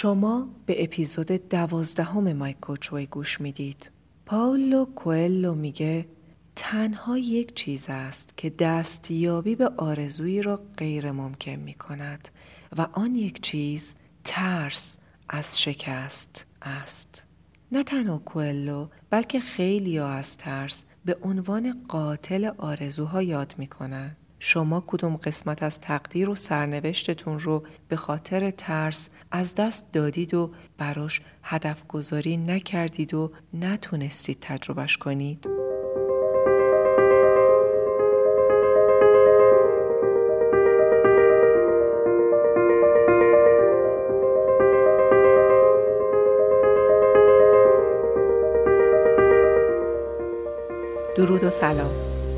شما به اپیزود دوازدهم مای کوچوی گوش می‌دید. پاولو کوئلو میگه تنها یک چیز است که دستیابی به آرزویی را غیر ممکن می کند و آن یک چیز ترس از شکست است. نه تنها کوئلو بلکه خیلی ها از ترس به عنوان قاتل آرزوها یاد می کنند. شما کدوم قسمت از تقدیر و سرنوشتتون رو به خاطر ترس از دست دادید و براش هدف گذاری نکردید و نتونستید تجربهش کنید؟ درود و سلام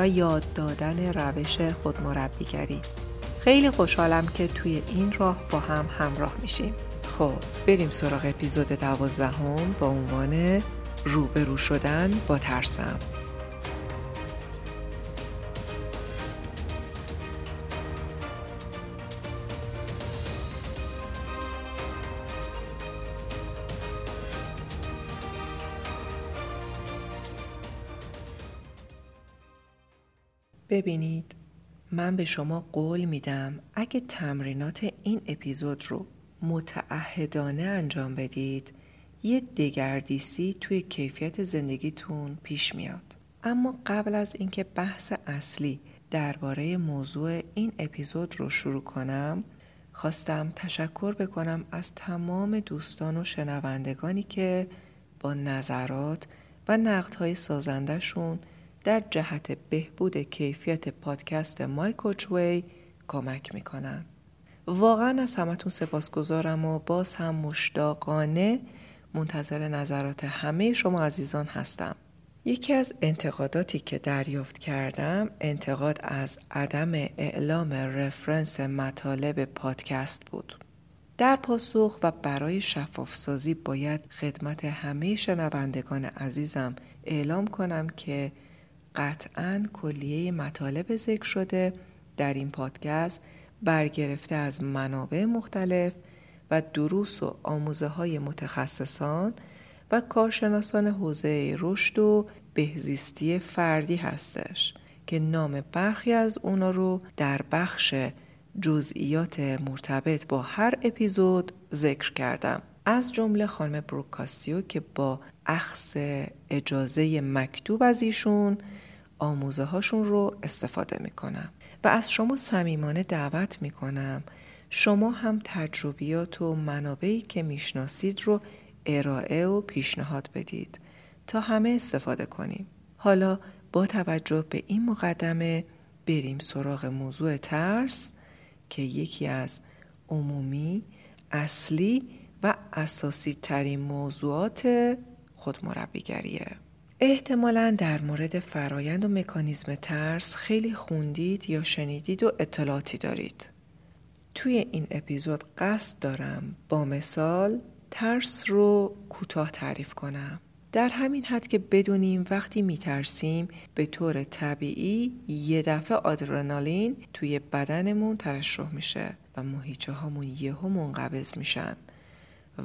و یاد دادن روش خودمربیگری. خیلی خوشحالم که توی این راه با هم همراه میشیم. خب بریم سراغ اپیزود دوازدهم با عنوان روبرو شدن با ترسم. ببینید من به شما قول میدم اگه تمرینات این اپیزود رو متعهدانه انجام بدید یه دگردیسی توی کیفیت زندگیتون پیش میاد. اما قبل از اینکه بحث اصلی درباره موضوع این اپیزود رو شروع کنم خواستم تشکر بکنم از تمام دوستان و شنوندگانی که با نظرات و نقدهای سازندشون در جهت بهبود کیفیت پادکست مای کوچوی کمک می‌کنن. واقعا از همتون سپاسگزارم و باز هم مشتاقانه منتظر نظرات همه شما عزیزان هستم. یکی از انتقاداتی که دریافت کردم انتقاد از عدم اعلام رفرنس مطالب پادکست بود. در پاسخ و برای شفافسازی باید خدمت همه شنوندگان عزیزم اعلام کنم که قطعا کلیه مطالب ذکر شده در این پادکست برگرفته از منابع مختلف و دروس و آموزه های متخصصان و کارشناسان حوزه رشد و بهزیستی فردی هستش که نام برخی از اونا رو در بخش جزئیات مرتبط با هر اپیزود ذکر کردم. از جمله خانم بروکاستیو که با اخص اجازه مکتوب از ایشون آموزه هاشون رو استفاده می‌کنم و از شما صمیمانه دعوت می‌کنم شما هم تجربیات و منابعی که می‌شناسید رو ارائه و پیشنهاد بدید تا همه استفاده کنیم. حالا با توجه به این مقدمه بریم سراغ موضوع ترس که یکی از عمومی، اصلی و اساسی ترین موضوعات خودمربیگریه. احتمالا در مورد فرایند و مکانیزم ترس خیلی خوندید یا شنیدید و اطلاعاتی دارید. توی این اپیزود قصد دارم با مثال ترس رو کوتاه تعریف کنم. در همین حد که بدونیم وقتی میترسیم به طور طبیعی یه دفعه آدرنالین توی بدنمون ترشح میشه و ماهیچه هامون یهو منقبض میشن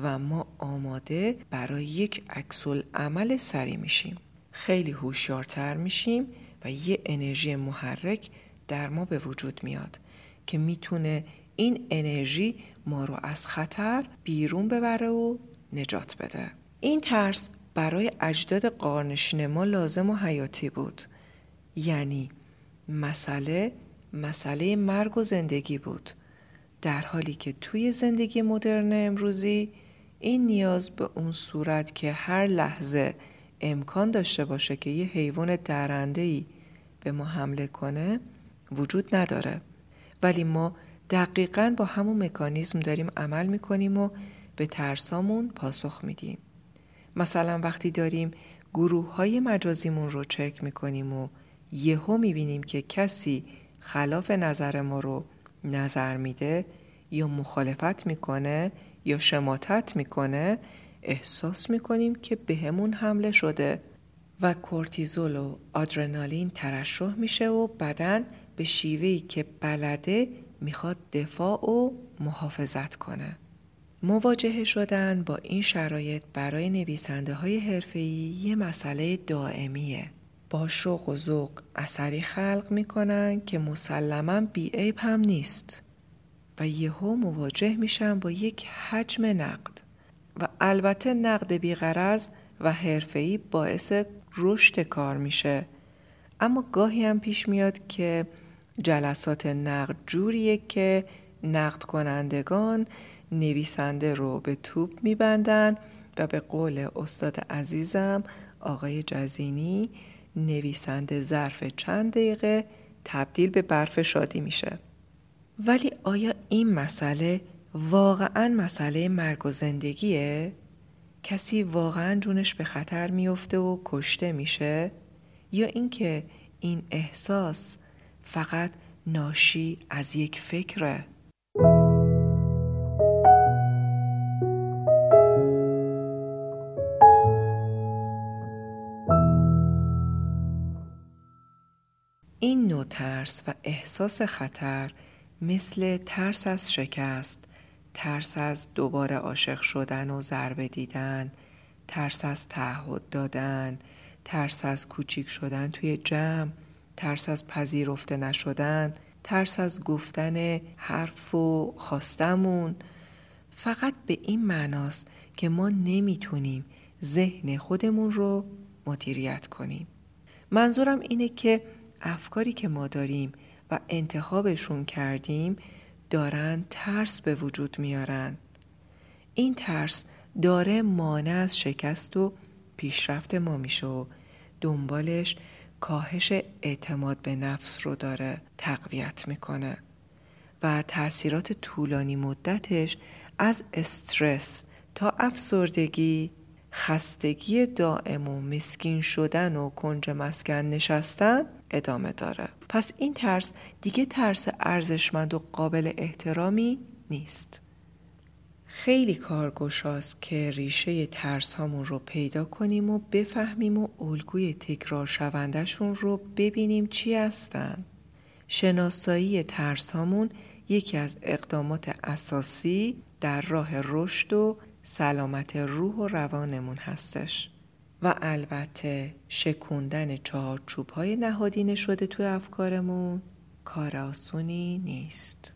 و ما آماده برای یک عکس عمل سری میشیم. خیلی هوشیارتر میشیم و یه انرژی محرک در ما به وجود میاد که می‌تونه این انرژی ما رو از خطر بیرون ببره و نجات بده. این ترس برای اجداد قارنشین ما لازم و حیاتی بود. یعنی مسئله مسئله مرگ و زندگی بود. در حالی که توی زندگی مدرن امروزی این نیاز به اون صورت که هر لحظه امکان داشته باشه که یه حیوان درنده ای به ما حمله کنه وجود نداره. ولی ما دقیقا با همون مکانیزم داریم عمل می‌کنیم و به ترسامون پاسخ میدیم. مثلا وقتی داریم گروه های مجازیمون رو چک می‌کنیم و یهو می‌بینیم که کسی خلاف نظر ما رو نظر میده یا مخالفت می‌کنه یا شماتت می‌کنه احساس می‌کنیم که بهمون حمله شده و کورتیزول و آدرنالین ترشح میشه و بدن به شیوهی که بلده می‌خواد دفاع و محافظت کنه. مواجهه شدن با این شرایط برای نویسنده های حرفه‌ای یه مسئله دائمیه. با شوق و ذوق اثری خلق می‌کنن که مسلما بیعیب هم نیست و یهو مواجه میشن با یک حجم نقد. و البته نقد بیغرز و حرفه‌ای باعث رشد کار میشه. اما گاهی هم پیش میاد که جلسات نقد جوریه که نقد کنندگان نویسنده رو به توپ میبندن و به قول استاد عزیزم آقای جزینی نویسنده ظرف چند دقیقه تبدیل به برف شادی میشه. ولی آیا این مسئله واقعا مسئله مرگ و زندگیه؟ کسی واقعا جونش به خطر میفته و کشته میشه؟ یا اینکه این احساس فقط ناشی از یک فکره؟ این نوع ترس و احساس خطر مثل ترس از شکست، ترس از دوباره عاشق شدن و ضربه دیدن، ترس از تعهد دادن، ترس از کوچیک شدن توی جمع، ترس از پذیرفته نشدن، ترس از گفتن حرف و خواستمون فقط به این معناست که ما نمی‌تونیم ذهن خودمون رو مدیریت کنیم. منظورم اینه که افکاری که ما داریم انتخابشون کردیم دارن ترس به وجود میارن. این ترس داره مانع از شکست و پیشرفت ما میشه و دنبالش کاهش اعتماد به نفس رو داره تقویت می‌کنه و تاثیرات طولانی مدتش از استرس تا افسردگی خستگی دائم و مسکین شدن و کنج مسکن نشستن ادامه داره. پس این ترس دیگه ترس ارزشمند و قابل احترامی نیست. خیلی کارگشاست که ریشه ترس هامون رو پیدا کنیم و بفهمیم و الگوی تکرار شوندهشون رو ببینیم چی هستن. شناسایی ترس هامون یکی از اقدامات اساسی در راه رشد و سلامت روح و روانمون هستش. و البته شکوندن چهارچوب های نهادینه شده توی افکارمون کار آسونی نیست.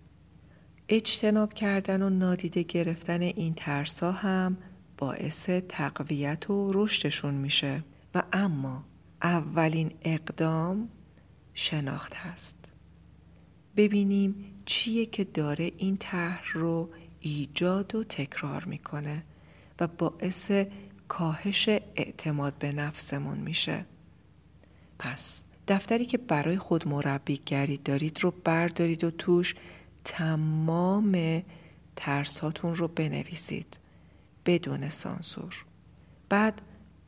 اجتناب کردن و نادیده گرفتن این ترس ها هم باعث تقویت و رشدشون میشه و اما اولین اقدام شناخت هست. ببینیم چیه که داره این طرح رو ایجاد و تکرار می‌کنه و باعث کاهش اعتماد به نفسمون میشه. پس دفتری که برای خود مربیگری دارید رو بردارید و توش تمام ترساتون رو بنویسید. بدون سانسور. بعد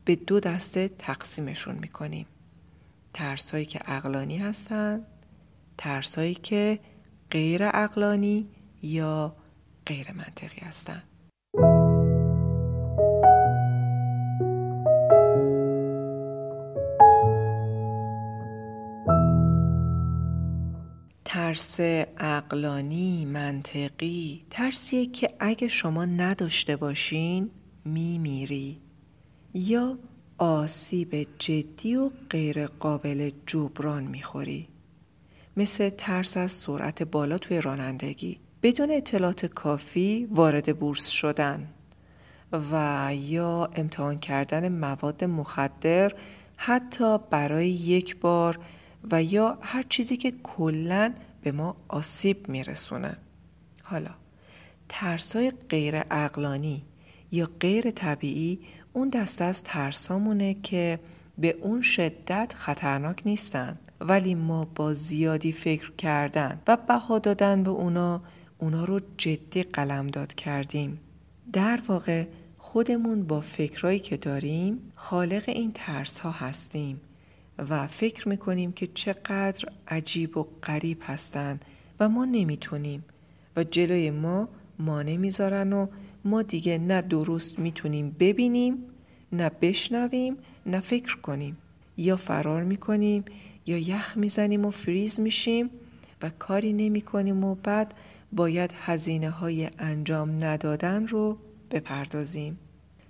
به دو دسته تقسیمشون می‌کنیم. ترسایی که اقلانی هستن ترسایی که غیر اقلانی یا غیر منطقی هستن. ترس اقلانی منطقی. ترسیه که اگه شما نداشته باشین میمیری. یا آسیب جدی و غیر قابل جبران می‌خوری. مثل ترس از سرعت بالا توی رانندگی. بدون اطلاعات کافی وارد بورس شدن. و یا امتحان کردن مواد مخدر حتی برای یک بار و یا هر چیزی که کلا به ما آسیب میرسونه. حالا ترسای غیر اقلانی یا غیر طبیعی اون دسته از ترسامونه که به اون شدت خطرناک نیستن. ولی ما با زیادی فکر کردن و بها دادن به اونا اونا رو جدی قلمداد کردیم. در واقع خودمون با فکرایی که داریم خالق این ترس ها هستیم. و فکر می‌کنیم که چقدر عجیب و غریب هستن و ما نمی‌تونیم و جلوی ما مانع می‌ذارن و ما دیگه نه درست می‌تونیم ببینیم نه بشنویم نه فکر کنیم یا فرار می‌کنیم یا یخ می‌زنیم و فریز میشیم و کاری نمی کنیم و بعد باید هزینه های انجام ندادن رو بپردازیم.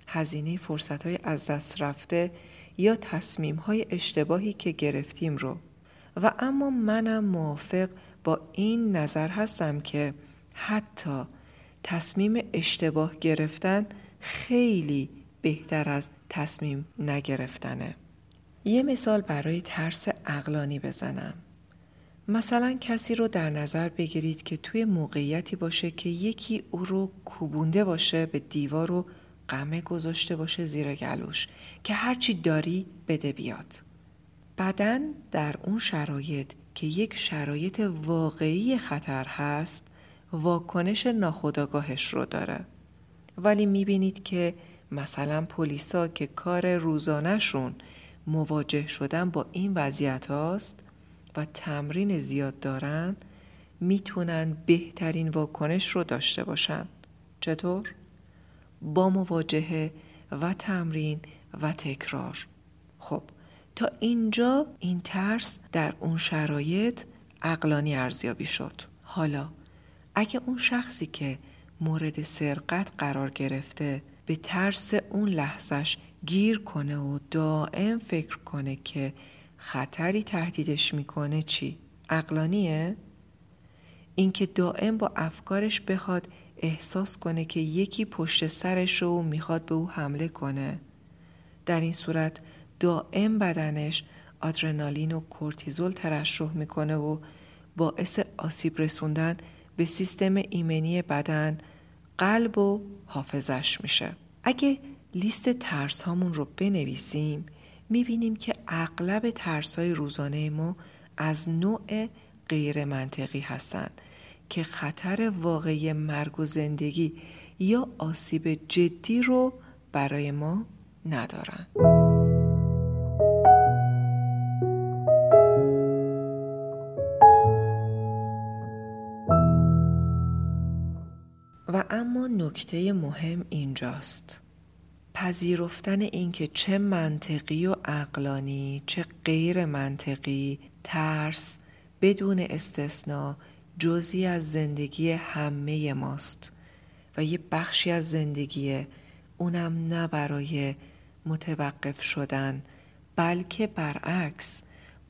هزینه فرصت های از دست رفته یا تصمیم های اشتباهی که گرفتیم رو. و اما منم موافق با این نظر هستم که حتی تصمیم اشتباه گرفتن خیلی بهتر از تصمیم نگرفتنه. یه مثال برای ترس اقلانی بزنم. مثلا کسی رو در نظر بگیرید که توی موقعیتی باشه که یکی او رو کوبونده باشه به دیوار و قمه گذاشته باشه زیر گلوش که هرچی داری بده بیاد. بدن در اون شرایط که یک شرایط واقعی خطر هست واکنش ناخودآگاهش رو داره. ولی می‌بینید که مثلا پلیسا که کار روزانهشون مواجه شدن با این وضعیت هاست و تمرین زیاد دارن می‌تونن بهترین واکنش رو داشته باشن. چطور؟ با مواجهه و تمرین و تکرار. خب تا اینجا این ترس در اون شرایط اقلانی ارزیابی شد. حالا اگه اون شخصی که مورد سرقت قرار گرفته به ترس اون لحظش گیر کنه و دائم فکر کنه که خطری تهدیدش می‌کنه چی؟ اقلانیه؟ اینکه دائم با افکارش بخواد احساس کنه که یکی پشت سرش رو می‌خواد به او حمله کنه. در این صورت دائم بدنش آدرنالین و کورتیزول ترشح می‌کنه و باعث آسیب رسوندن به سیستم ایمنی بدن قلب و حافظش میشه. اگه لیست ترس هامون رو بنویسیم می‌بینیم که اغلب ترس های روزانه ما از نوع غیر منطقی هستند که خطر واقعی مرگ و زندگی یا آسیب جدی رو برای ما ندارن. و اما نکته مهم اینجاست پذیرفتن اینکه چه منطقی و اقلانی چه غیر منطقی ترس بدون استثنا جزی از زندگی همه ماست و یه بخشی از زندگی اونم نه برای متوقف شدن بلکه برعکس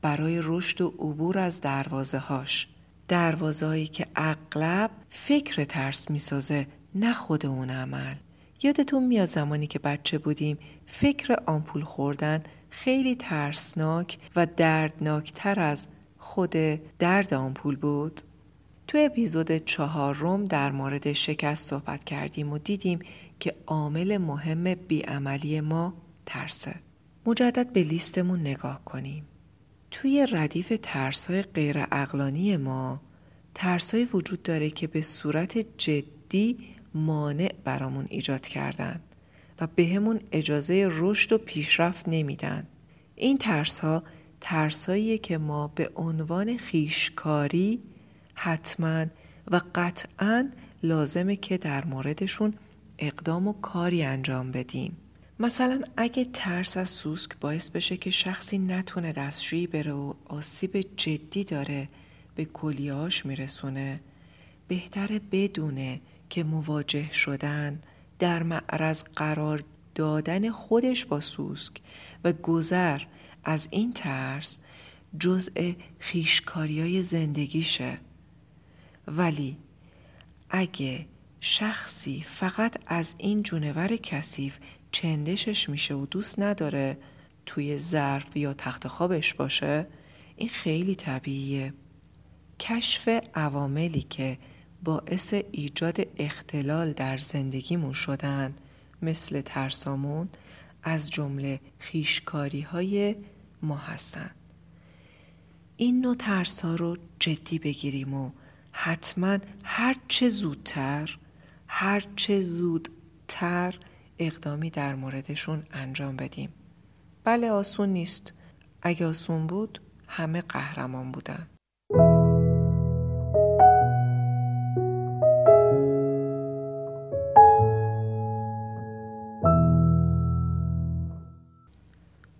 برای رشد و عبور از دروازه هاش دروازه هایی که اغلب فکر ترس می‌سازه نه خود اون عمل یادتون میاد زمانی که بچه بودیم فکر آمپول خوردن خیلی ترسناک و دردناکتر از خود درد آمپول بود؟ تو اپیزود چهارم در مورد شکست صحبت کردیم و دیدیم که عامل مهم بیعملی ما ترسه. مجدد به لیستمون نگاه کنیم. توی ردیف ترس های غیر اقلانی ما ترس وجود داره که به صورت جدی مانع برامون ایجاد کردن و بهمون اجازه رشد و پیشرفت نمیدن. این ترس ها ترساییه که ما به عنوان خیشکاری حتما و قطعا لازمه که در موردشون اقدام و کاری انجام بدیم. مثلا اگه ترس از سوسک باعث بشه که شخصی نتونه دستشویی بره و آسیب جدی داره به کلیاش میرسونه بهتره بدونه که مواجه شدن در معرض قرار دادن خودش با سوسک و گذر از این ترس جزء خیشکاری های زندگیشه ولی اگه شخصی فقط از این جونور کثیف چندشش میشه و دوست نداره توی ظرف یا تخت خوابش باشه این خیلی طبیعیه کشف عواملی که باعث ایجاد اختلال در زندگیمون شدن مثل ترسامون از جمله خیشکاری های ما هستن. این نوع ترس ها رو جدی بگیریم و حتما هر چه زودتر هر چه زودتر اقدامی در موردشون انجام بدیم. بله آسون نیست. اگه آسون بود همه قهرمان بودن.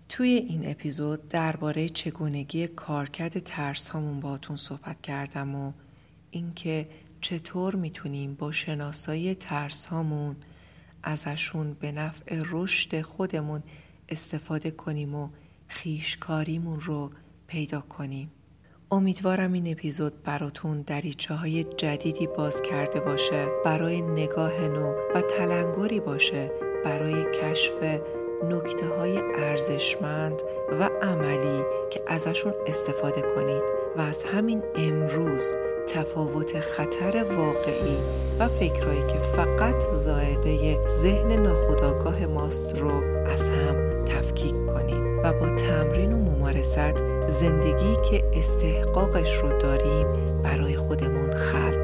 توی این اپیزود درباره چگونگی کارکرد ترس هامون باتون صحبت کردم و اینکه چطور می‌تونیم با شناسایی ترس هامون ازشون به نفع رشد خودمون استفاده کنیم و خیشکاریمون رو پیدا کنیم. امیدوارم این اپیزود براتون دریچه های جدیدی باز کرده باشه برای نگاه نو و تلنگری باشه برای کشف نکته های ارزشمند و عملی که ازشون استفاده کنید و از همین امروز تفاوت خطر واقعی و فکرهایی که فقط زایده ذهن ناخودآگاه ماست رو از هم تفکیک کنیم و با تمرین و ممارست زندگی که استحقاقش رو داریم برای خودمون خلق